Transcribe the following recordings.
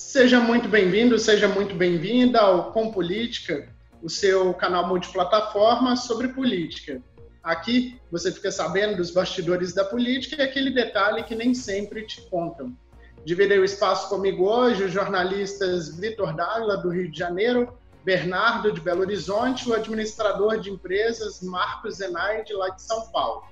Seja muito bem-vindo, seja muito bem-vinda ao Com Política, o seu canal multiplataforma sobre política. Aqui você fica sabendo dos bastidores da política e aquele detalhe que nem sempre te contam. Dividem o espaço comigo hoje os jornalistas Vitor Dávila, do Rio de Janeiro, Bernardo, de Belo Horizonte, o administrador de empresas Marcos Zenaide, lá de São Paulo.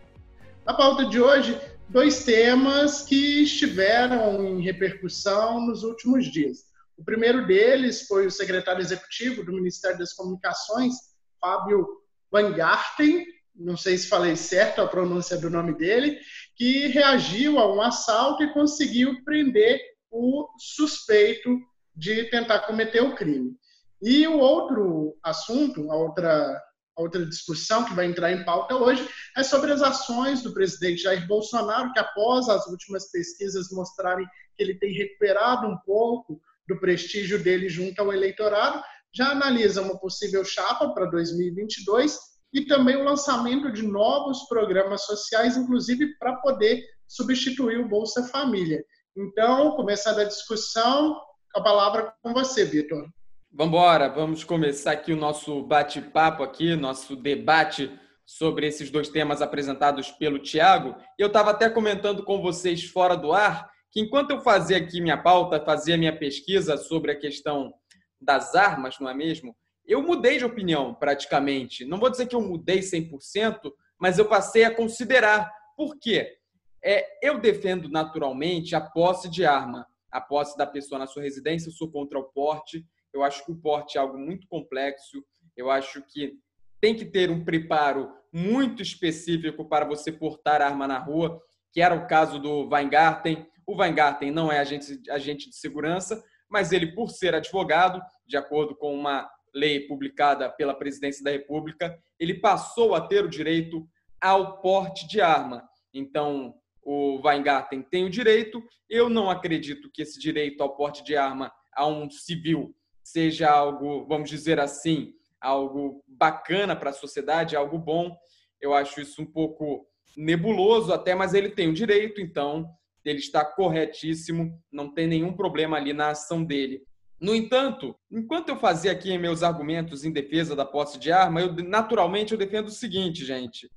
Na pauta de hoje, dois temas que estiveram em repercussão nos últimos dias. O primeiro deles foi o secretário executivo do Ministério das Comunicações, Fábio Van Garten, não sei se falei certo a pronúncia do nome dele, que reagiu a um assalto e conseguiu prender o suspeito de tentar cometer o crime. E o outro assunto, a outra, outra discussão que vai entrar em pauta hoje, é sobre as ações do presidente Jair Bolsonaro, que após as últimas pesquisas mostrarem que ele tem recuperado um pouco do prestígio dele junto ao eleitorado, já analisa uma possível chapa para 2022 e também o lançamento de novos programas sociais, inclusive para poder substituir o Bolsa Família. Então, começando a discussão, a palavra com você, Vitor. Vamos embora, vamos começar aqui o nosso bate-papo aqui, nosso debate sobre esses dois temas apresentados pelo Tiago. Eu estava até comentando com vocês fora do ar que enquanto eu fazia aqui minha pauta, fazia minha pesquisa sobre a questão das armas, não é mesmo? Eu mudei de opinião praticamente. Não vou dizer que eu mudei 100%, mas eu passei a considerar. Por quê? É, eu defendo naturalmente a posse de arma, a posse da pessoa na sua residência. Eu sou contra o porte. Eu acho que o porte é algo muito complexo. Eu acho que tem que ter um preparo muito específico para você portar arma na rua, que era o caso do Weingarten. O Weingarten não é agente, agente de segurança, mas ele, por ser advogado, de acordo com uma lei publicada pela Presidência da República, ele passou a ter o direito ao porte de arma. Então, o Weingarten tem o direito. Eu não acredito que esse direito ao porte de arma a um civil seja algo, vamos dizer assim, algo bacana para a sociedade, algo bom. Eu acho isso um pouco nebuloso até, mas ele tem o direito, então ele está corretíssimo, não tem nenhum problema ali na ação dele. No entanto, enquanto eu fazia aqui meus argumentos em defesa da posse de arma, eu naturalmente eu defendo o seguinte, gente: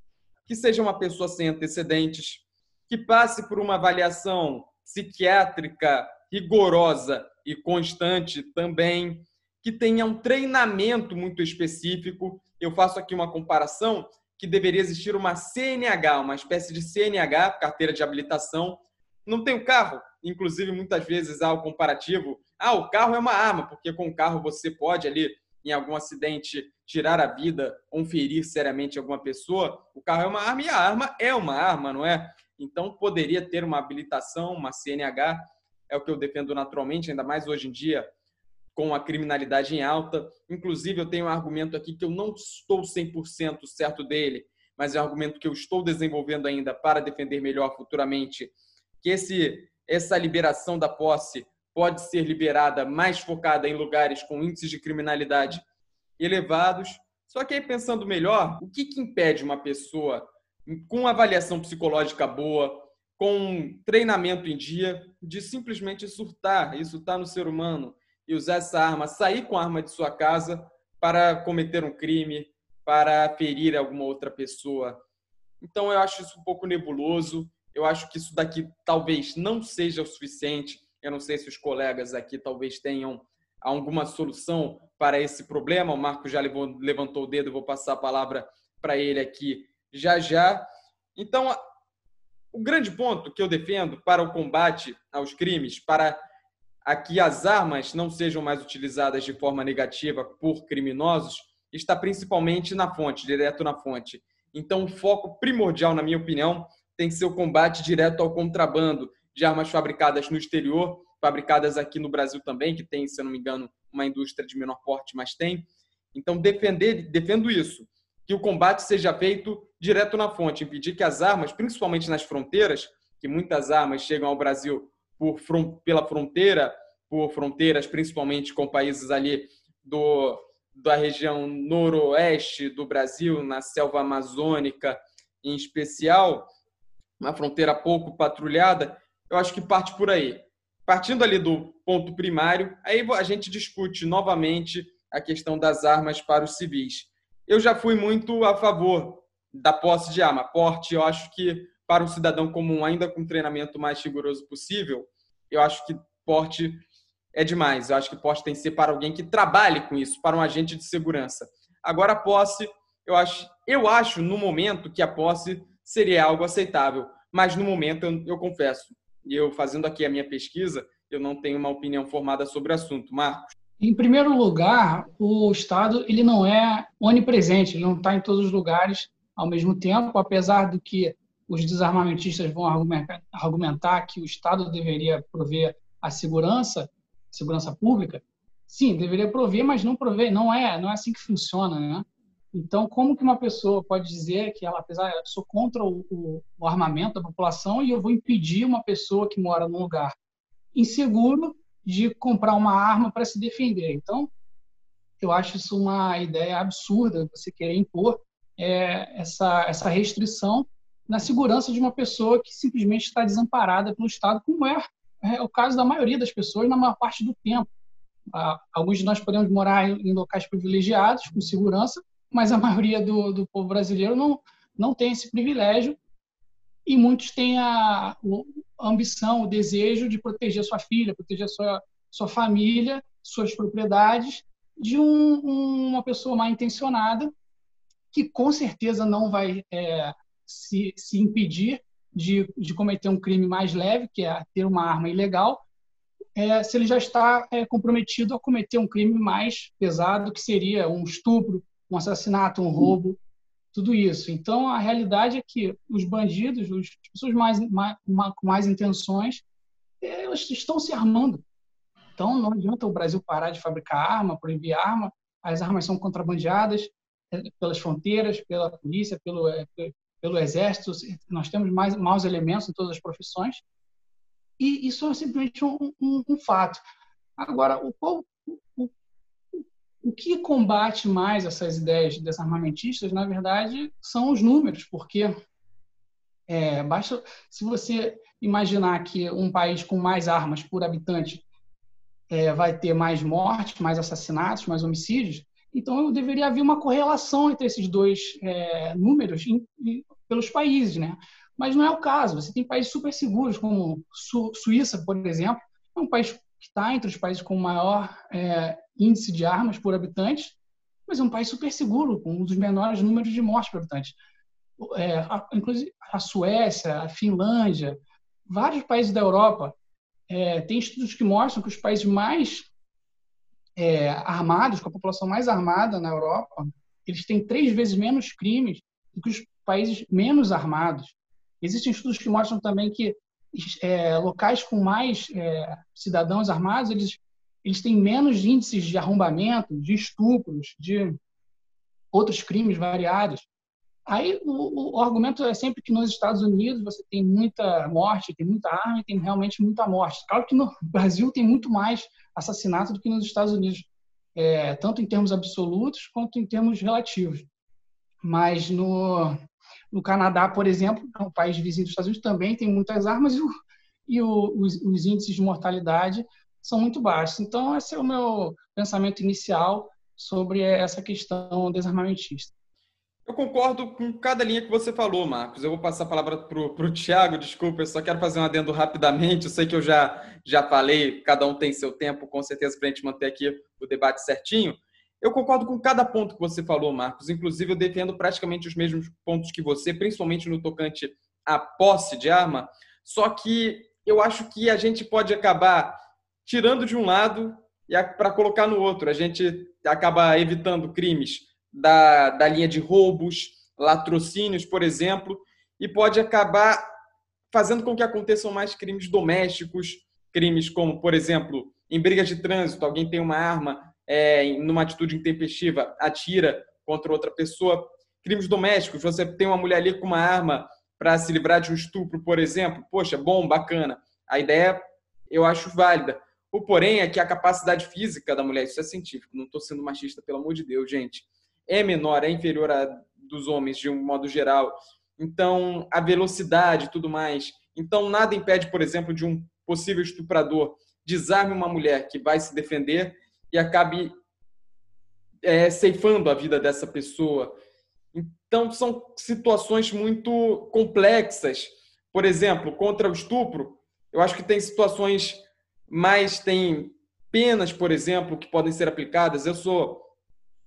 que seja uma pessoa sem antecedentes, que passe por uma avaliação psiquiátrica rigorosa e constante também, que tenha um treinamento muito específico. Eu faço aqui uma comparação que deveria existir uma CNH, uma espécie de CNH, carteira de habilitação. Não tem o carro, inclusive muitas vezes há o comparativo ah, o carro é uma arma, porque com o carro você pode ali, em algum acidente, tirar a vida ou ferir seriamente alguma pessoa. O carro é uma arma e a arma é uma arma, não é? Então poderia ter uma habilitação, uma CNH, é o que eu defendo naturalmente, ainda mais hoje em dia, com a criminalidade em alta. Inclusive, eu tenho um argumento aqui que eu não estou 100% certo dele, mas é um argumento que eu estou desenvolvendo ainda para defender melhor futuramente, que esse essa liberação da posse pode ser liberada mais focada em lugares com índices de criminalidade elevados. Só que aí, pensando melhor, o que, que impede uma pessoa com avaliação psicológica boa, com treinamento em dia, de simplesmente surtar? Isso está no ser humano. E usar essa arma, sair com a arma de sua casa para cometer um crime, para ferir alguma outra pessoa. Então, eu acho isso um pouco nebuloso. Eu acho que isso daqui talvez não seja o suficiente eu não sei se os colegas aqui talvez tenham alguma solução para esse problema. O Marco já levantou o dedo, vou passar a palavra para ele aqui já já. Então, o grande ponto que eu defendo para o combate aos crimes, para que as armas não sejam mais utilizadas de forma negativa por criminosos, está principalmente na fonte, direto na fonte. Então, o foco primordial, na minha opinião, tem que ser o combate direto ao contrabando, de armas fabricadas no exterior, fabricadas aqui no Brasil também, que tem, se eu não me engano, uma indústria de menor porte, mas tem. Então, defender, defendo isso, que o combate seja feito direto na fonte, impedir que as armas, principalmente nas fronteiras, que muitas armas chegam ao Brasil por, pela fronteira, por fronteiras, principalmente com países ali do, da região noroeste do Brasil, na selva amazônica em especial, uma fronteira pouco patrulhada, eu acho que parte por aí. partindo ali do ponto primário, aí a gente discute novamente a questão das armas para os civis. Eu já fui muito a favor da posse de arma. Porte, eu acho que para um cidadão comum, ainda com treinamento mais rigoroso possível, eu acho que porte é demais. Eu acho que porte tem que ser para alguém que trabalhe com isso, para um agente de segurança. Agora, a posse, eu acho, eu acho no momento que a posse seria algo aceitável, mas no momento eu, eu confesso, e eu fazendo aqui a minha pesquisa, eu não tenho uma opinião formada sobre o assunto. Marcos? Em primeiro lugar, o Estado ele não é onipresente, ele não está em todos os lugares ao mesmo tempo, apesar do que os desarmamentistas vão argumentar que o Estado deveria prover a segurança, segurança pública. Sim, deveria prover, mas não prover, não é, não é assim que funciona, né? Então, como que uma pessoa pode dizer que ela, apesar, eu sou contra o, o, o, armamento da população e eu vou impedir uma pessoa que mora num lugar inseguro de comprar uma arma para se defender? Então, eu acho isso uma ideia absurda, você querer impor é, essa, essa restrição na segurança de uma pessoa que simplesmente está desamparada pelo Estado, como é, é o caso da maioria das pessoas na maior parte do tempo. Ah, alguns de nós podemos morar em locais privilegiados, com segurança, mas a maioria do, do povo brasileiro não, não tem esse privilégio e muitos têm a, a ambição, o desejo de proteger sua filha, proteger sua, sua família, suas propriedades de um, uma pessoa mal intencionada que com certeza não vai é, se, se impedir de, de cometer um crime mais leve, que é ter uma arma ilegal, é, se ele já está é, comprometido a cometer um crime mais pesado, que seria um estupro, um assassinato, um roubo, tudo isso. Então, a realidade é que os bandidos, as pessoas mais, mais, com mais intenções, elas estão se armando. Então, não adianta o Brasil parar de fabricar arma, proibir arma. As armas são contrabandeadas é, pelas fronteiras, pela polícia, pelo, é, pelo exército. Nós temos mais maus elementos em todas as profissões. E isso é simplesmente um, um, um fato. Agora, o, o, o que combate mais essas ideias desarmamentistas, na verdade, são os números, porque é, basta se você imaginar que um país com mais armas por habitante é, vai ter mais mortes, mais assassinatos, mais homicídios, então deveria haver uma correlação entre esses dois é, números em, em, pelos países, né? Mas não é o caso. Você tem países super seguros, como Su Suíça, por exemplo, é um país que está entre os países com maior é, índice de armas por habitante, mas é um país super seguro, com um dos menores números de mortes por habitante. É, a, inclusive a Suécia, a Finlândia, vários países da Europa é, estudos que mostram que os países mais é, armados, com a população mais armada na Europa, eles têm três vezes menos crimes do que os países menos armados. Existem estudos que mostram também que é, locais com mais é, cidadãos armados, eles, eles têm menos índices de arrombamento, de estupros, de outros crimes variados. Aí o, o, argumento é sempre que nos Estados Unidos você tem muita morte, tem muita arma e tem realmente muita morte. Claro que no Brasil tem muito mais assassinato do que nos Estados Unidos, é, tanto em termos absolutos quanto em termos relativos. Mas no, no Canadá, por exemplo, é um país vizinho dos Estados Unidos, também tem muitas armas e, o, e o, os, os, índices de mortalidade são muito baixos. Então, esse é o meu pensamento inicial sobre essa questão desarmamentista. Eu concordo com cada linha que você falou, Marcos. Eu vou passar a palavra para o Tiago, desculpa, eu só quero fazer um adendo rapidamente. Eu sei que eu já, já falei, cada um tem seu tempo, com certeza, para a gente manter aqui o debate certinho. Eu concordo com cada ponto que você falou, Marcos. Inclusive, eu defendo praticamente os mesmos pontos que você, principalmente no tocante à posse de arma. Só que eu acho que a gente pode acabar tirando de um lado para colocar no outro. A gente acaba evitando crimes da, da linha de roubos, latrocínios, por exemplo, e pode acabar fazendo com que aconteçam mais crimes domésticos, crimes como, por exemplo, em brigas de trânsito, alguém tem uma arma é, numa atitude intempestiva, atira contra outra pessoa. Crimes domésticos, você tem uma mulher ali com uma arma para se livrar de um estupro, por exemplo. Poxa, bom, bacana. A ideia eu acho válida. O porém é que a capacidade física da mulher, isso é científico, não estou sendo machista, pelo amor de Deus, gente, é menor, é inferior à dos homens de um modo geral. Então, a velocidade tudo mais. Então, nada impede, por exemplo, de um possível estuprador desarme uma mulher que vai se defender e acabe é, ceifando a vida dessa pessoa. Então, são situações muito complexas. Por exemplo, contra o estupro, eu acho que tem situações mais, tem penas, por exemplo, que podem ser aplicadas. Eu sou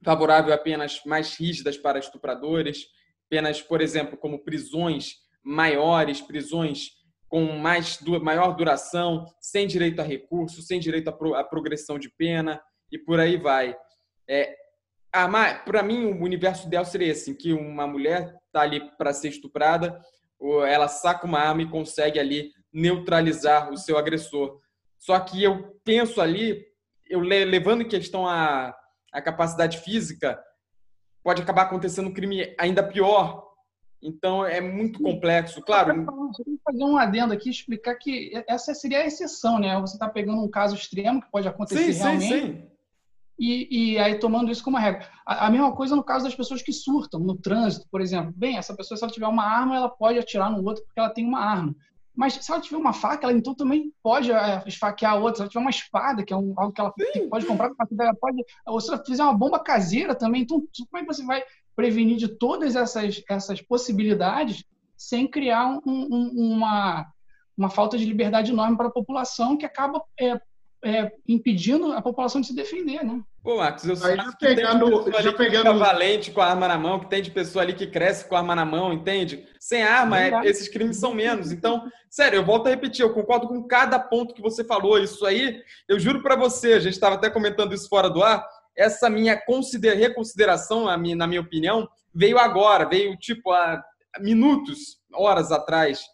favorável a penas mais rígidas para estupradores, penas, por exemplo, como prisões maiores, prisões com mais, maior duração, sem direito a recurso, sem direito à progressão de pena e por aí vai. É, para mim, o universo ideal seria esse, que uma mulher está ali para ser estuprada, ela saca uma arma e consegue ali neutralizar o seu agressor. Só que eu penso ali, eu levando em questão a, a capacidade física, pode acabar acontecendo um crime ainda pior. Então é muito complexo, claro. Que fazer um adendo aqui, explicar que essa seria a exceção, né? Você está pegando um caso extremo que pode acontecer sim, realmente. Sim, sim e, e aí tomando isso como regra. A, a, mesma coisa no caso das pessoas que surtam no trânsito, por exemplo. Bem, essa pessoa, se ela tiver uma arma, ela pode atirar no outro porque ela tem uma arma. Mas se ela tiver uma faca, ela então também pode é, esfaquear a outra. Se ela tiver uma espada, que é um, algo que ela pode comprar, ela pode. Ou se ela fizer uma bomba caseira também, então como é que você vai prevenir de todas essas, essas possibilidades sem criar um, um, uma, uma falta de liberdade enorme para a população que acaba é, é, impedindo a população de se defender, né? Pô, Marcos, eu sei que pegando, tem já pegando... valente com a arma na mão, que tem de pessoa ali que cresce com a arma na mão, entende? Sem arma, é, esses crimes são menos. Então, sério, eu volto a repetir, eu concordo com cada ponto que você falou. Isso aí, eu juro para você, a gente estava até comentando isso fora do ar, essa minha consider... reconsideração, na minha opinião, veio agora, veio tipo há minutos, horas atrás.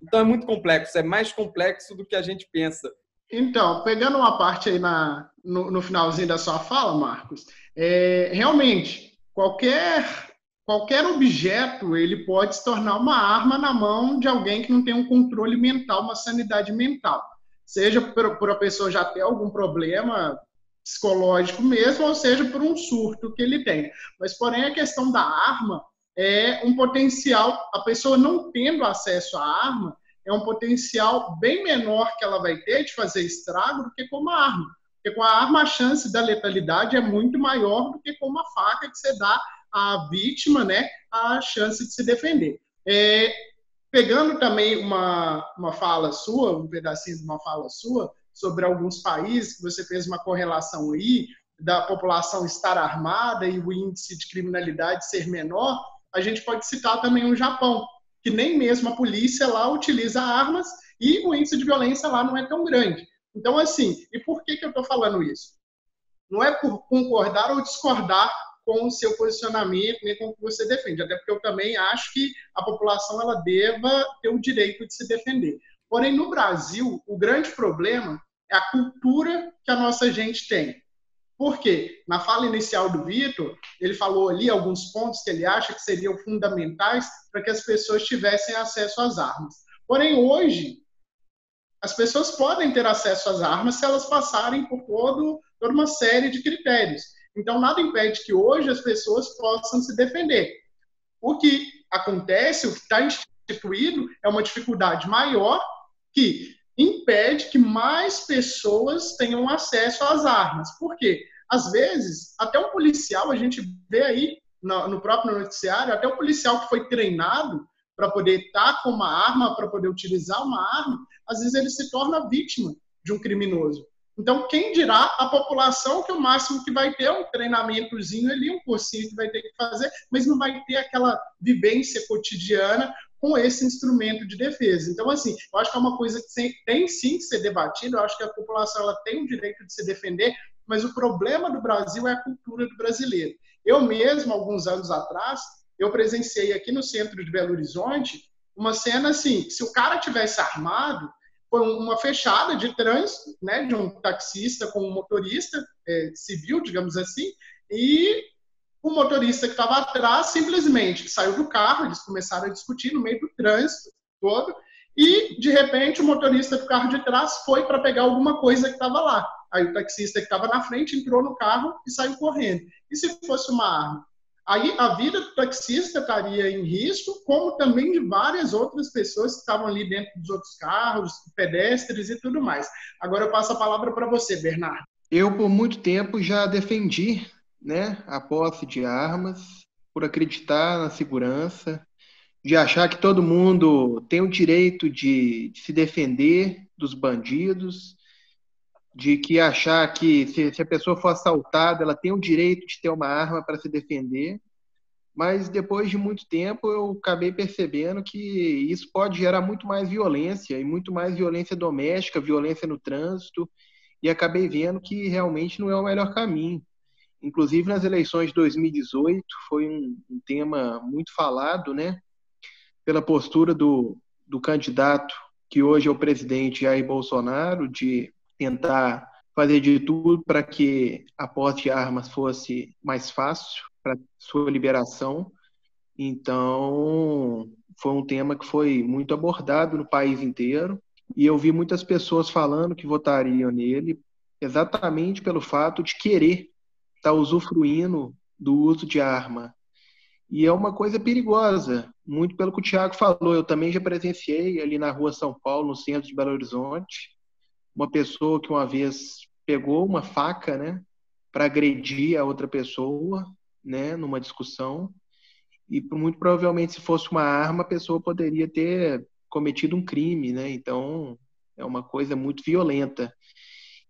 Então é muito complexo, é mais complexo do que a gente pensa. Então, pegando uma parte aí na, no, no finalzinho da sua fala, Marcos, é, realmente, qualquer, qualquer objeto ele pode se tornar uma arma na mão de alguém que não tem um controle mental, uma sanidade mental. Seja por, por a pessoa já ter algum problema psicológico mesmo, ou seja por um surto que ele tem. Mas, porém, a questão da arma é um potencial, a pessoa não tendo acesso à arma, é um potencial bem menor que ela vai ter de fazer estrago do que com uma arma. Porque com a arma a chance da letalidade é muito maior do que com uma faca que você dá à vítima né, a chance de se defender. É, pegando também uma, uma fala sua, um pedacinho de uma fala sua, sobre alguns países, que você fez uma correlação aí, da população estar armada e o índice de criminalidade ser menor, a gente pode citar também o Japão, que nem mesmo a polícia lá utiliza armas e o índice de violência lá não é tão grande. Então, assim, e por que, que eu estou falando isso? Não é por concordar ou discordar com o seu posicionamento, nem com o que você defende, até porque eu também acho que a população ela deva ter o direito de se defender. Porém, no Brasil, o grande problema é a cultura que a nossa gente tem. Por quê? Na fala inicial do Vitor, ele falou ali alguns pontos que ele acha que seriam fundamentais para que as pessoas tivessem acesso às armas. Porém, hoje, as pessoas podem ter acesso às armas se elas passarem por todo, toda uma série de critérios. Então, nada impede que hoje as pessoas possam se defender. O que acontece, o que está instituído, é uma dificuldade maior que impede que mais pessoas tenham acesso às armas. Por quê? Às vezes, até um policial, a gente vê aí no, próprio noticiário, até o policial que foi treinado para poder estar com uma arma, para poder utilizar uma arma, às vezes ele se torna vítima de um criminoso. Então, quem dirá a população que o máximo que vai ter é um treinamentozinho ali, um cursinho que vai ter que fazer, mas não vai ter aquela vivência cotidiana com esse instrumento de defesa. Então, assim, eu acho que é uma coisa que tem sim que ser debatida, eu acho que a população ela tem o direito de se defender, mas o problema do Brasil é a cultura do brasileiro. Eu mesmo, alguns anos atrás, eu presenciei aqui no centro de Belo Horizonte uma cena assim, se o cara tivesse armado, foi uma fechada de trânsito, né, de um taxista com um motorista é, civil, digamos assim, e o motorista que estava atrás simplesmente saiu do carro, eles começaram a discutir no meio do trânsito todo, e de repente o motorista do carro de trás foi para pegar alguma coisa que estava lá. Aí o taxista que estava na frente entrou no carro e saiu correndo. E se fosse uma arma? aí a vida do taxista estaria em risco, como também de várias outras pessoas que estavam ali dentro dos outros carros, pedestres e tudo mais. Agora eu passo a palavra para você, Bernardo. Eu, por muito tempo, já defendi né, a posse de armas, por acreditar na segurança, de achar que todo mundo tem o direito de, de se defender dos bandidos, de que achar que se, se, a pessoa for assaltada, ela tem o direito de ter uma arma para se defender. Mas depois de muito tempo eu acabei percebendo que isso pode gerar muito mais violência e muito mais violência doméstica, violência no trânsito, e acabei vendo que realmente não é o melhor caminho. Inclusive nas eleições de 2018 foi um, um tema muito falado, né? Pela postura do, do candidato que hoje é o presidente Jair Bolsonaro de tentar fazer de tudo para que a posse de armas fosse mais fácil para sua liberação. Então, foi um tema que foi muito abordado no país inteiro e eu vi muitas pessoas falando que votariam nele exatamente pelo fato de querer estar tá usufruindo do uso de arma. E é uma coisa perigosa, muito pelo que o Tiago falou. Eu também já presenciei ali na rua São Paulo, no centro de Belo Horizonte, uma pessoa que uma vez pegou uma faca, né, para agredir a outra pessoa, né, numa discussão. E muito provavelmente, se fosse uma arma, a pessoa poderia ter cometido um crime, né? Então, é uma coisa muito violenta.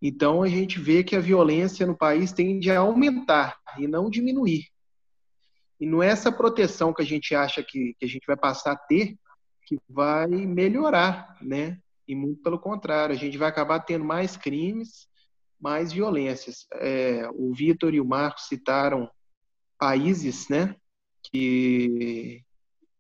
Então, a gente vê que a violência no país tende a aumentar e não diminuir. E não é essa proteção que a gente acha que, que a gente vai passar a ter que vai melhorar, né? E muito pelo contrário, a gente vai acabar tendo mais crimes, mais violências. É, o Vitor e o Marcos citaram países, né? Que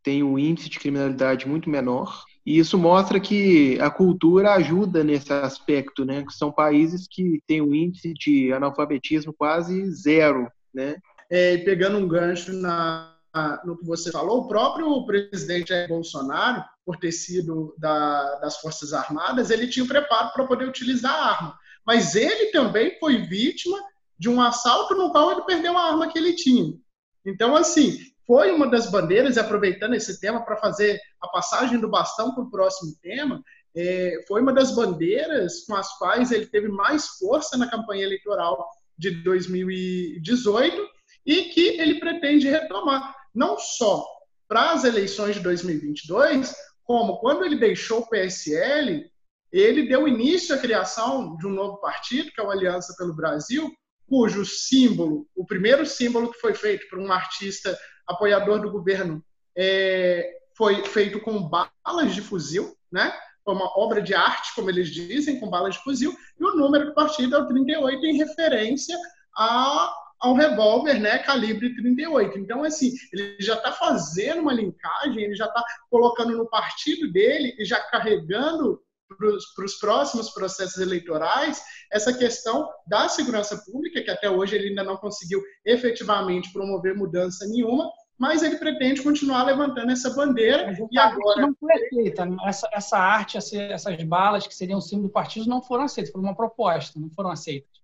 têm um índice de criminalidade muito menor. E isso mostra que a cultura ajuda nesse aspecto, né? Que são países que têm um índice de analfabetismo quase zero, né? É, pegando um gancho na, no que você falou, o próprio presidente Bolsonaro, por ter sido da, das Forças Armadas, ele tinha preparo para poder utilizar a arma. Mas ele também foi vítima de um assalto no qual ele perdeu a arma que ele tinha. Então, assim, foi uma das bandeiras, aproveitando esse tema para fazer a passagem do bastão para o próximo tema, é, foi uma das bandeiras com as quais ele teve mais força na campanha eleitoral de 2018 e que ele pretende retomar, não só para as eleições de 2022, como quando ele deixou o PSL, ele deu início à criação de um novo partido, que é o Aliança pelo Brasil, cujo símbolo, o primeiro símbolo que foi feito por um artista apoiador do governo, é, foi feito com balas de fuzil, né? Foi uma obra de arte, como eles dizem, com balas de fuzil, e o número do partido é o 38, em referência a, ao revólver, né, calibre 38. Então, assim, ele já está fazendo uma linkagem, ele já está colocando no partido dele e já carregando para os próximos processos eleitorais essa questão da segurança pública, que até hoje ele ainda não conseguiu efetivamente promover mudança nenhuma, mas ele pretende continuar levantando essa bandeira. e agora não foi aceita. Essa, essa arte, essas balas que seriam símbolo do partido não foram aceitas, foi uma proposta, não foram aceitas.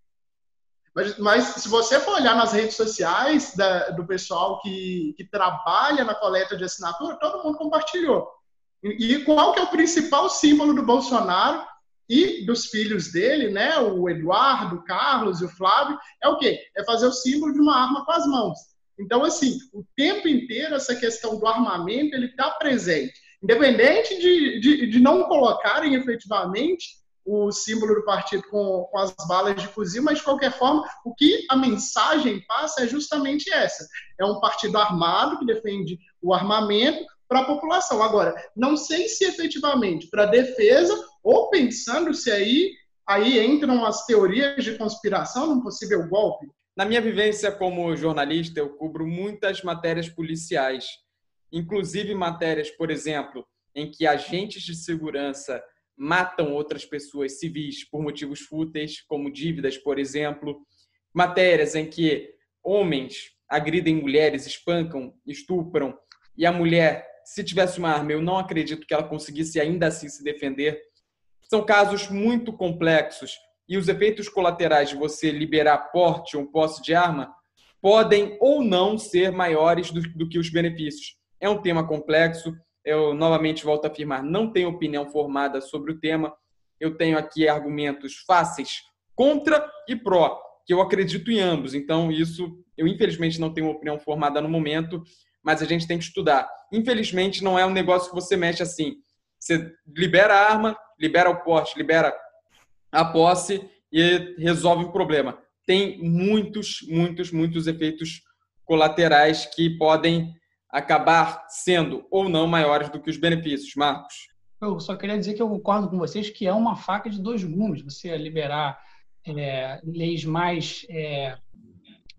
Mas, mas, se você for olhar nas redes sociais da, do pessoal que, que trabalha na coleta de assinatura, todo mundo compartilhou. E qual que é o principal símbolo do Bolsonaro e dos filhos dele, né? O Eduardo, o Carlos e o Flávio, é o quê? É fazer o símbolo de uma arma com as mãos. Então, assim, o tempo inteiro essa questão do armamento ele está presente, independente de, de, de, não colocarem efetivamente o símbolo do partido com, com as balas de fuzil, mas de qualquer forma, o que a mensagem passa é justamente essa: é um partido armado que defende o armamento, para a população. Agora, não sei se efetivamente para defesa ou pensando se aí aí entram as teorias de conspiração num possível golpe. Na minha vivência como jornalista, eu cubro muitas matérias policiais, inclusive matérias, por exemplo, em que agentes de segurança matam outras pessoas civis por motivos fúteis, como dívidas, por exemplo, matérias em que homens agridem mulheres, espancam, estupram, e a mulher se tivesse uma arma, eu não acredito que ela conseguisse ainda assim se defender. São casos muito complexos e os efeitos colaterais de você liberar porte ou posse de arma podem ou não ser maiores do, do que os benefícios. É um tema complexo. Eu novamente volto a afirmar, não tenho opinião formada sobre o tema. Eu tenho aqui argumentos fáceis contra e pró, que eu acredito em ambos. Então, isso eu infelizmente não tenho opinião formada no momento, mas a gente tem que estudar. Infelizmente, não é um negócio que você mexe assim. Você libera a arma, libera o porte, libera a posse e resolve o problema. Tem muitos, muitos, muitos efeitos colaterais que podem acabar sendo ou não maiores do que os benefícios. Marcos. Eu só queria dizer que eu concordo com vocês que é uma faca de dois gumes você liberar é, leis mais é,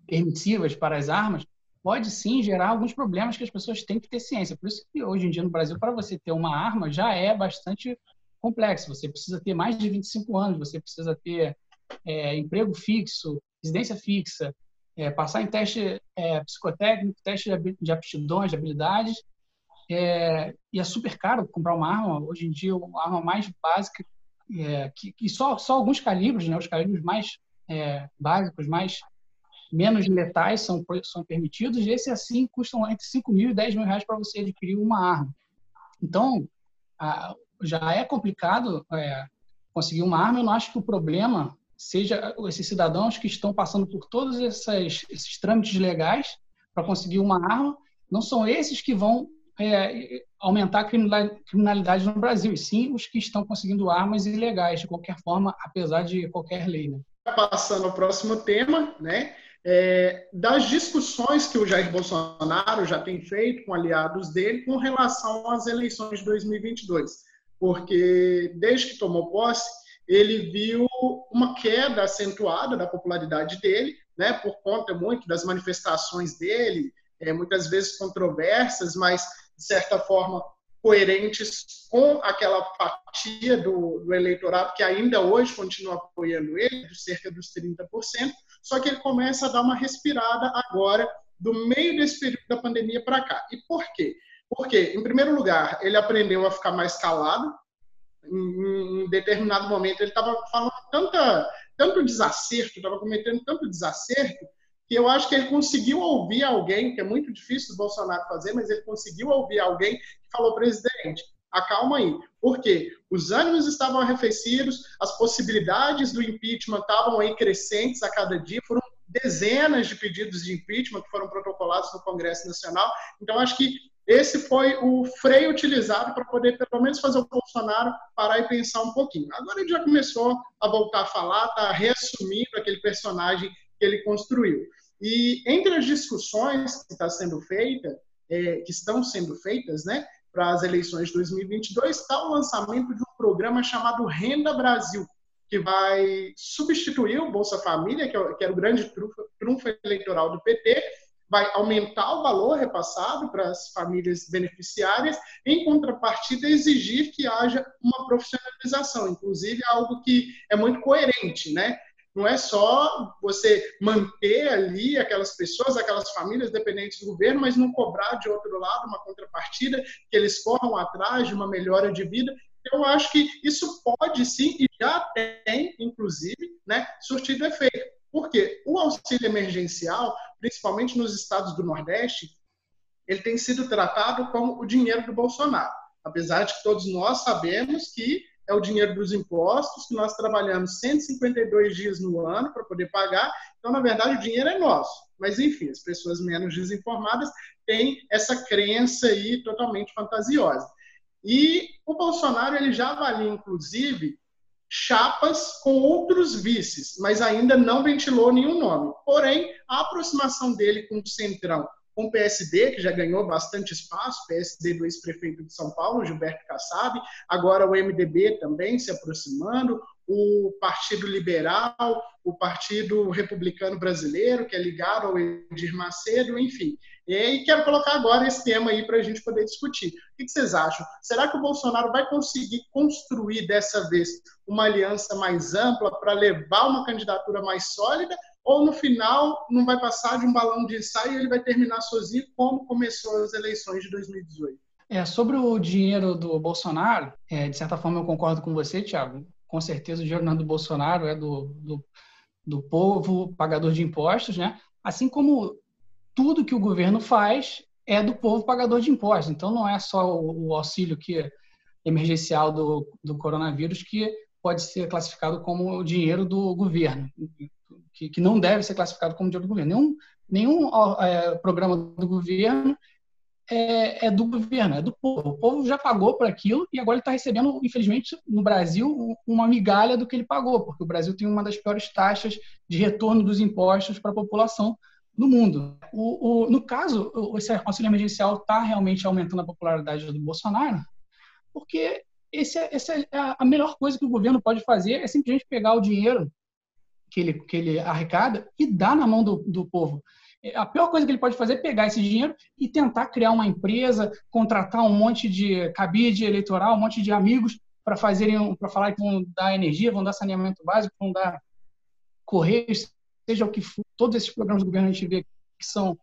permissivas para as armas, pode sim gerar alguns problemas que as pessoas têm que ter ciência. Por isso que hoje em dia no Brasil, para você ter uma arma, já é bastante complexo. Você precisa ter mais de 25 anos, você precisa ter é, emprego fixo, residência fixa, é, passar em teste é, psicotécnico, teste de aptidões, de habilidades. É, e é super caro comprar uma arma. Hoje em dia, a arma mais básica, é, que, que, só, só alguns calibres, né, os calibres mais é, básicos, mais menos letais são, são permitidos, e esse assim custam entre 5 mil e 10 mil reais para você adquirir uma arma. Então, a, já é complicado é, conseguir uma arma. Eu não acho que o problema seja esses cidadãos que estão passando por todos esses, esses trâmites legais para conseguir uma arma, não são esses que vão é, aumentar a criminalidade no Brasil, e sim os que estão conseguindo armas ilegais, de qualquer forma, apesar de qualquer lei. Né? Passando ao próximo tema, né? É, das discussões que o Jair Bolsonaro já tem feito com aliados dele com relação às eleições de 2022, porque desde que tomou posse, ele viu uma queda acentuada da popularidade dele, né, por conta muito das manifestações dele, é, muitas vezes controversas, mas de certa forma coerentes com aquela fatia do, do, eleitorado que ainda hoje continua apoiando ele, de cerca dos 30%, só que ele começa a dar uma respirada agora, do meio desse período da pandemia para cá. E por quê? Porque, em primeiro lugar, ele aprendeu a ficar mais calado. Em, em determinado momento, ele estava falando tanta, tanto desacerto, estava cometendo tanto desacerto, que eu acho que ele conseguiu ouvir alguém, que é muito difícil o Bolsonaro fazer, mas ele conseguiu ouvir alguém que falou, presidente, acalma aí. Por quê? Os ânimos estavam arrefecidos, as possibilidades do impeachment estavam aí crescentes a cada dia, foram dezenas de pedidos de impeachment que foram protocolados no Congresso Nacional. Então, acho que esse foi o freio utilizado para poder, pelo menos, fazer o Bolsonaro parar e pensar um pouquinho. Agora ele já começou a voltar a falar, está reassumindo aquele personagem que ele construiu. E entre as discussões que está sendo feita, é, que estão sendo feitas, né, para as eleições de 2022, está o lançamento de um programa chamado Renda Brasil, que vai substituir o Bolsa Família, que, é, era o grande trunfo, trunfo eleitoral do PT, vai aumentar o valor repassado para as famílias beneficiárias, em contrapartida, exigir que haja uma profissionalização, inclusive algo que é muito coerente, né? Não é só você manter ali aquelas pessoas, aquelas famílias dependentes do governo, mas não cobrar de outro lado uma contrapartida, que eles corram atrás de uma melhora de vida. Eu acho que isso pode sim, e já tem, inclusive, né, surtido efeito. Porque o auxílio emergencial, principalmente nos estados do Nordeste, ele tem sido tratado como o dinheiro do Bolsonaro. Apesar de que todos nós sabemos que é o dinheiro dos impostos, que nós trabalhamos 152 dias no ano para poder pagar. Então, na verdade, o dinheiro é nosso. Mas, enfim, as pessoas menos desinformadas têm essa crença aí totalmente fantasiosa. E o Bolsonaro ele já avalia, inclusive, chapas com outros vices, mas ainda não ventilou nenhum nome. Porém, a aproximação dele com o Centrão com o PSD, que já ganhou bastante espaço, PSD do ex-prefeito de São Paulo, Gilberto Kassab, agora o MDB também se aproximando, o Partido Liberal, o Partido Republicano Brasileiro, que é ligado ao Edir Macedo, enfim. E quero colocar agora esse tema aí para a gente poder discutir. O que vocês acham? Será que o Bolsonaro vai conseguir construir dessa vez uma aliança mais ampla para levar uma candidatura mais sólida? Ou no final não vai passar de um balão de ensaio e ele vai terminar sozinho, como começou as eleições de 2018. É, sobre o dinheiro do Bolsonaro, é, de certa forma eu concordo com você, Tiago. Com certeza o dinheiro não é do Bolsonaro, é do, do, do povo pagador de impostos, né? Assim como tudo que o governo faz é do povo pagador de impostos. Então, não é só o, auxílio que emergencial do, do coronavírus que pode ser classificado como dinheiro do governo, que, que não deve ser classificado como dinheiro do governo. Nenhum, nenhum é, programa do governo é, é, do governo, é do povo. O povo já pagou por aquilo e agora ele está recebendo, infelizmente, no Brasil, uma migalha do que ele pagou, porque o Brasil tem uma das piores taxas de retorno dos impostos para a população no mundo. O, o, no caso, esse auxílio emergencial está realmente aumentando a popularidade do Bolsonaro, porque esse é, essa é a melhor coisa que o governo pode fazer é simplesmente pegar o dinheiro que ele, que ele arrecada e dar na mão do, do povo. A pior coisa que ele pode fazer é pegar esse dinheiro e tentar criar uma empresa, contratar um monte de cabide eleitoral, um monte de amigos para fazerem, para falar que vão dar energia, vão dar saneamento básico, vão dar correios, seja o que for. Todos esses programas do governo a gente vê que são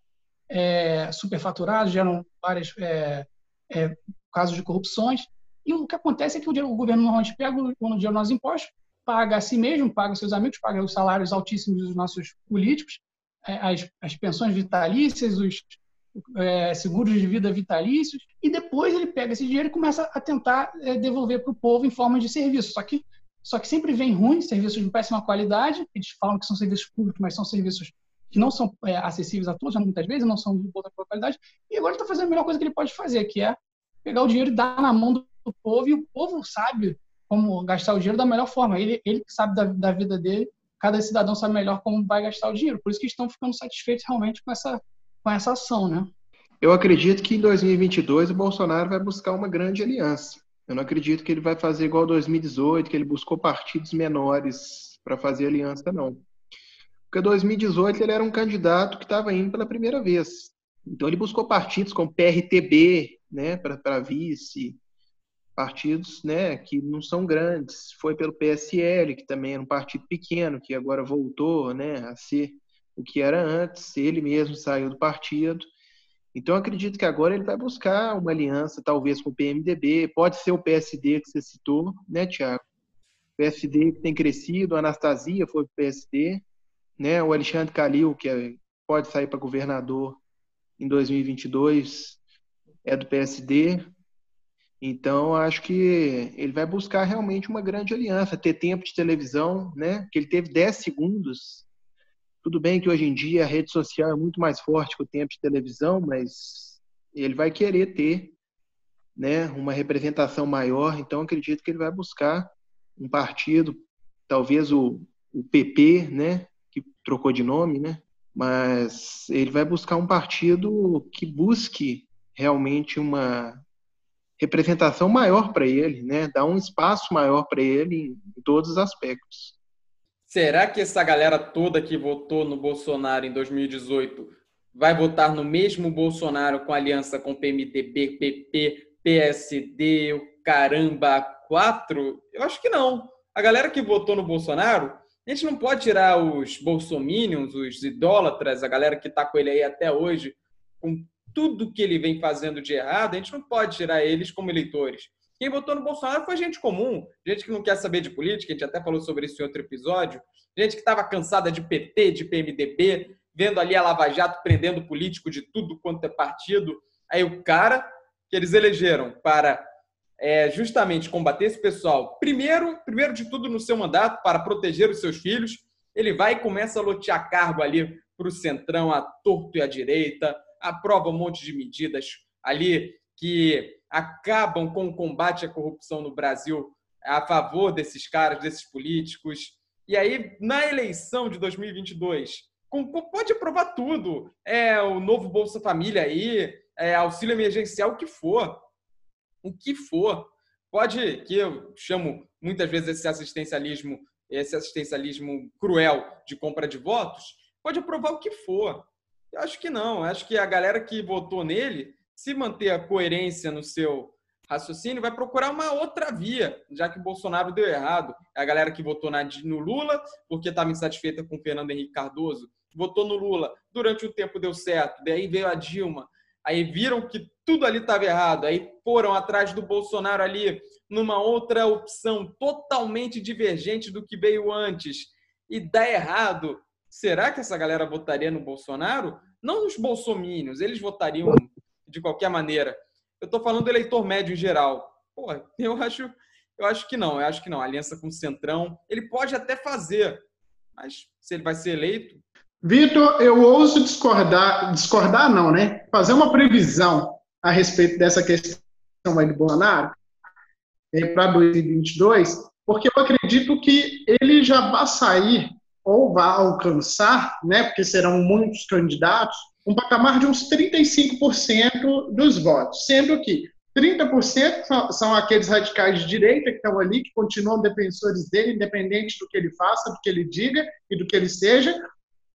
é, superfaturados, geram vários é, é, casos de corrupções. E o que acontece é que o, dinheiro, o governo normalmente pega o dinheiro nos impostos, paga a si mesmo, paga seus amigos, paga os salários altíssimos dos nossos políticos, é, as, as pensões vitalícias, os é, seguros de vida vitalícios, e depois ele pega esse dinheiro e começa a tentar é, devolver para o povo em forma de serviço. Só que, só que sempre vem ruim, serviços de péssima qualidade, eles falam que são serviços públicos, mas são serviços que não são é, acessíveis a todos, muitas vezes não são de boa qualidade, e agora está fazendo a melhor coisa que ele pode fazer, que é pegar o dinheiro e dar na mão do povo, e o povo sabe como gastar o dinheiro da melhor forma. Ele, ele sabe da, da vida dele, cada cidadão sabe melhor como vai gastar o dinheiro. Por isso que estão ficando satisfeitos realmente com essa, com essa ação, né? Eu acredito que em 2022 o Bolsonaro vai buscar uma grande aliança. Eu não acredito que ele vai fazer igual 2018, que ele buscou partidos menores para fazer aliança, não. Porque 2018 ele era um candidato que estava indo pela primeira vez. Então ele buscou partidos como PRTB, né, para vice, partidos, né, que não são grandes. Foi pelo PSL, que também era um partido pequeno, que agora voltou, né, a ser o que era antes. Ele mesmo saiu do partido. Então acredito que agora ele vai buscar uma aliança, talvez com o PMDB, pode ser o PSD que você citou, né, Tiago? PSD que tem crescido, a Anastasia foi para o PSD, né? O Alexandre Calil, que é, pode sair para governador em 2022 é do PSD. Então, acho que ele vai buscar realmente uma grande aliança, ter tempo de televisão, né? Que ele teve 10 segundos. Tudo bem que hoje em dia a rede social é muito mais forte que o tempo de televisão, mas ele vai querer ter, né, uma representação maior. Então, acredito que ele vai buscar um partido, talvez o, o PP, né, que trocou de nome, né? mas ele vai buscar um partido que busque realmente uma representação maior para ele, né? Dar um espaço maior para ele em todos os aspectos. Será que essa galera toda que votou no Bolsonaro em 2018 vai votar no mesmo Bolsonaro com aliança com PMDB, PP, PSD, o caramba, quatro? Eu acho que não. A galera que votou no Bolsonaro a gente não pode tirar os bolsominions, os idólatras, a galera que está com ele aí até hoje, com tudo que ele vem fazendo de errado, a gente não pode tirar eles como eleitores. Quem votou no Bolsonaro foi gente comum, gente que não quer saber de política, a gente até falou sobre isso em outro episódio, gente que estava cansada de PT, de PMDB, vendo ali a Lava Jato prendendo político de tudo quanto é partido. Aí o cara que eles elegeram para é, justamente combater esse pessoal, primeiro, primeiro de tudo no seu mandato, para proteger os seus filhos, ele vai e começa a lotear cargo ali para o centrão, a torto e a direita, aprova um monte de medidas ali que acabam com o combate à corrupção no Brasil a favor desses caras, desses políticos. E aí, na eleição de 2022, pode aprovar tudo. É o novo Bolsa Família aí, é auxílio emergencial, o que for o que for. Pode, que eu chamo muitas vezes esse assistencialismo, esse assistencialismo cruel de compra de votos, pode aprovar o que for. Acho que não. Acho que a galera que votou nele, se manter a coerência no seu raciocínio, vai procurar uma outra via, já que o Bolsonaro deu errado. É a galera que votou no Lula, porque estava insatisfeita com o Fernando Henrique Cardoso, votou no Lula, durante o tempo deu certo, daí veio a Dilma, aí viram que tudo ali estava errado, aí foram atrás do Bolsonaro ali numa outra opção totalmente divergente do que veio antes e dá errado, será que essa galera votaria no Bolsonaro? Não os bolsomínios, eles votariam de qualquer maneira. Eu estou falando do eleitor médio em geral. Pô, eu acho, eu acho que não. Eu acho que não. aliança com o Centrão, ele pode até fazer, mas se ele vai ser eleito. Vitor, eu ouso discordar, discordar não, né? Fazer uma previsão a respeito dessa questão aí do Bolsonaro é, para 2022, porque eu acredito que ele já vai sair ou vai alcançar, né, porque serão muitos candidatos, um patamar de uns 35% dos votos, sendo que 30% são aqueles radicais de direita que estão ali, que continuam defensores dele, independente do que ele faça, do que ele diga e do que ele seja,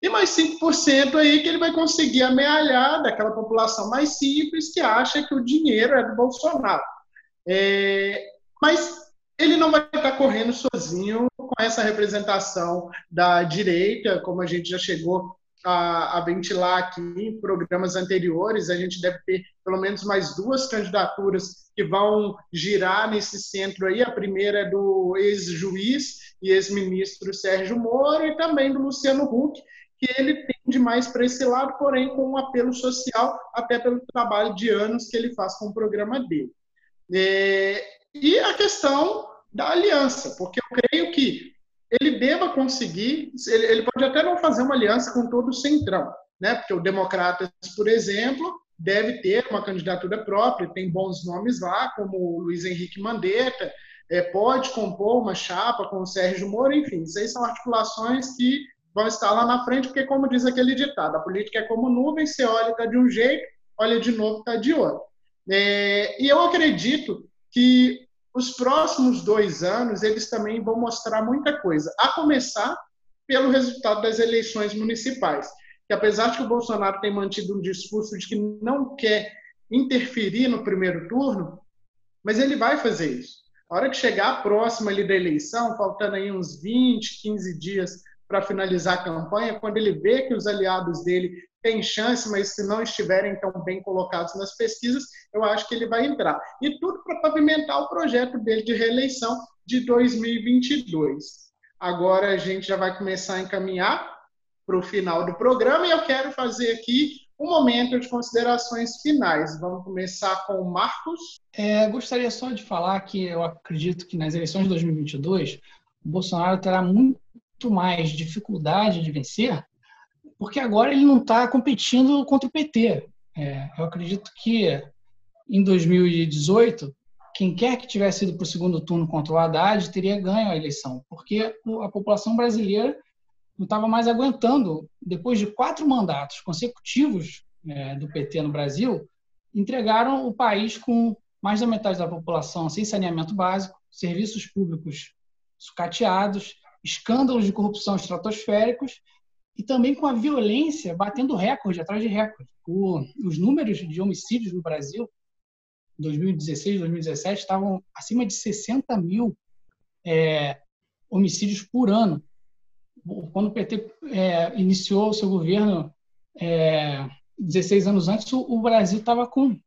e mais 5% aí que ele vai conseguir amealhar daquela população mais simples que acha que o dinheiro é do Bolsonaro. É, mas ele não vai estar correndo sozinho com essa representação da direita, como a gente já chegou a, a, ventilar aqui em programas anteriores. A gente deve ter pelo menos mais duas candidaturas que vão girar nesse centro aí. A primeira é do ex-juiz e ex-ministro Sérgio Moro e também do Luciano Huck, que ele tende mais para esse lado, porém com um apelo social, até pelo trabalho de anos que ele faz com o programa dele. É, e a questão da aliança, porque eu creio que ele deva conseguir, ele, ele pode até não fazer uma aliança com todo o centrão, né? porque o Democratas, por exemplo, deve ter uma candidatura própria, tem bons nomes lá, como o Luiz Henrique Mandetta, é, pode compor uma chapa com o Sérgio Moro, enfim, isso aí são articulações que vão estar lá na frente, porque, como diz aquele ditado, a política é como nuvem, você olha está de um jeito, olha de novo está de outro. É, e eu acredito que os próximos dois anos eles também vão mostrar muita coisa, a começar pelo resultado das eleições municipais, que apesar de que o Bolsonaro tem mantido um discurso de que não quer interferir no primeiro turno, mas ele vai fazer isso. A hora que chegar a próxima ali da eleição, faltando aí uns 20, 15 dias para finalizar a campanha, quando ele vê que os aliados dele têm chance, mas se não estiverem tão bem colocados nas pesquisas, eu acho que ele vai entrar. E tudo para pavimentar o projeto dele de reeleição de 2022. Agora a gente já vai começar a encaminhar para o final do programa e eu quero fazer aqui um momento de considerações finais. Vamos começar com o Marcos. É, gostaria só de falar que eu acredito que nas eleições de 2022 o Bolsonaro terá muito mais dificuldade de vencer, porque agora ele não está competindo contra o PT. É, eu acredito que em 2018, quem quer que tivesse ido para o segundo turno contra o Haddad teria ganho a eleição, porque a população brasileira não estava mais aguentando, depois de quatro mandatos consecutivos é, do PT no Brasil, entregaram o país com mais da metade da população sem saneamento básico, serviços públicos sucateados, escândalos de corrupção estratosféricos e também com a violência batendo recorde atrás de recorde. O, os números de homicídios no Brasil, 2016, 2017, estavam acima de 60 mil é, homicídios por ano. Quando o PT é, iniciou o seu governo é, 16 anos antes, o, o Brasil estava com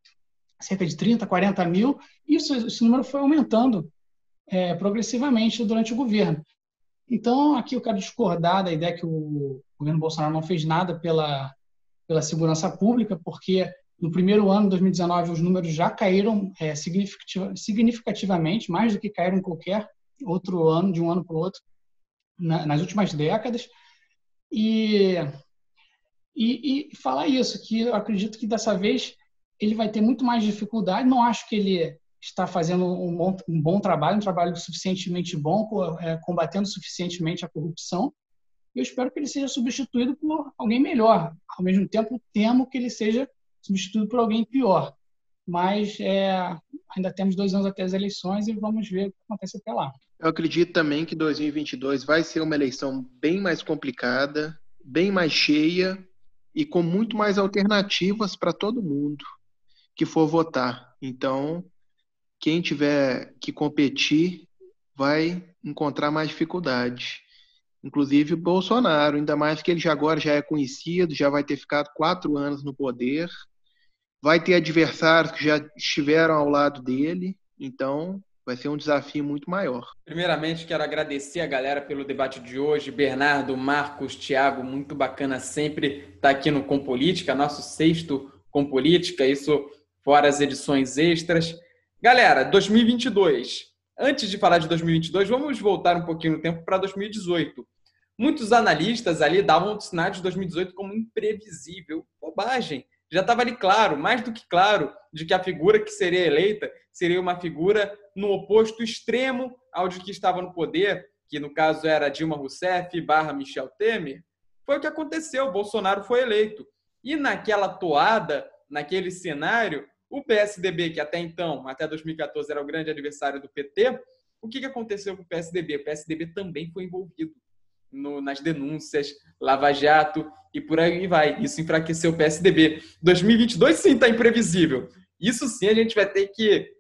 cerca de 30, 40 mil, e isso, esse número foi aumentando é, progressivamente durante o governo. Então, aqui eu quero discordar da ideia que o governo Bolsonaro não fez nada pela, pela segurança pública, porque no primeiro ano, 2019, os números já caíram é, significativamente, mais do que caíram em qualquer outro ano, de um ano para o outro, na, nas últimas décadas. E, e, e falar isso, que eu acredito que dessa vez ele vai ter muito mais dificuldade. Não acho que ele está fazendo um bom, um bom trabalho, um trabalho suficientemente bom, é, combatendo suficientemente a corrupção. Eu espero que ele seja substituído por alguém melhor. Ao mesmo tempo, temo que ele seja substituído por alguém pior. Mas é, ainda temos dois anos até as eleições e vamos ver o que acontece até lá. Eu acredito também que 2022 vai ser uma eleição bem mais complicada, bem mais cheia e com muito mais alternativas para todo mundo que for votar. Então, quem tiver que competir vai encontrar mais dificuldade. Inclusive o Bolsonaro, ainda mais que ele já agora já é conhecido, já vai ter ficado quatro anos no poder, vai ter adversários que já estiveram ao lado dele, então vai ser um desafio muito maior. Primeiramente, quero agradecer a galera pelo debate de hoje. Bernardo, Marcos, Thiago, muito bacana sempre estar aqui no Com Política, nosso sexto Com Política, isso fora as edições extras. Galera, 2022. Antes de falar de 2022, vamos voltar um pouquinho no tempo para 2018. Muitos analistas ali davam o cenário de 2018 como imprevisível. Bobagem já estava ali claro, mais do que claro, de que a figura que seria eleita seria uma figura no oposto extremo ao de que estava no poder, que no caso era Dilma Rousseff barra Michel Temer. Foi o que aconteceu, Bolsonaro foi eleito. E naquela toada, naquele cenário, o PSDB, que até então, até 2014, era o grande adversário do PT, o que aconteceu com o PSDB? O PSDB também foi envolvido no, nas denúncias, Lava Jato e por aí vai. Isso enfraqueceu o PSDB. 2022 sim está imprevisível. Isso sim a gente vai ter que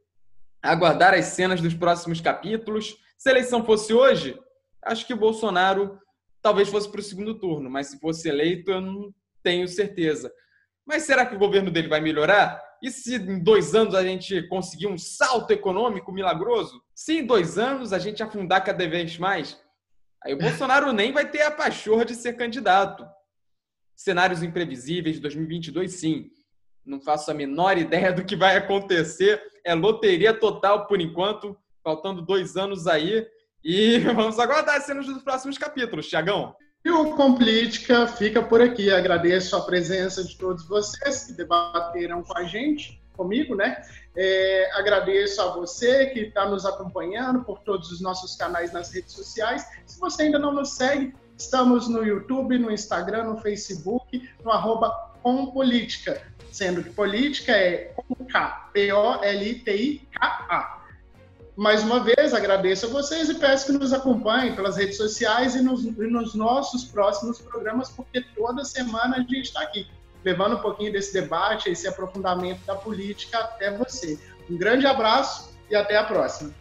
aguardar as cenas dos próximos capítulos. Se a eleição fosse hoje, acho que o Bolsonaro talvez fosse para o segundo turno, mas se fosse eleito, eu não tenho certeza. Mas será que o governo dele vai melhorar? E se em dois anos a gente conseguir um salto econômico milagroso? Se em dois anos a gente afundar cada vez mais? Aí o Bolsonaro nem vai ter a pachorra de ser candidato. Cenários imprevisíveis de 2022, sim. Não faço a menor ideia do que vai acontecer. É loteria total por enquanto, faltando dois anos aí. E vamos aguardar as cenas dos próximos capítulos, Tiagão. E o Complítica fica por aqui. Agradeço a presença de todos vocês que debateram com a gente, comigo, né? É, agradeço a você que está nos acompanhando por todos os nossos canais nas redes sociais. Se você ainda não nos segue, estamos no YouTube, no Instagram, no Facebook, no arroba Compolítica, sendo que política é com K, P-O-L-I-T-I-K-A. Mais uma vez, agradeço a vocês e peço que nos acompanhem pelas redes sociais e nos, e nos nossos próximos programas, porque toda semana a gente está aqui levando um pouquinho desse debate, esse aprofundamento da política até você. Um grande abraço e até a próxima.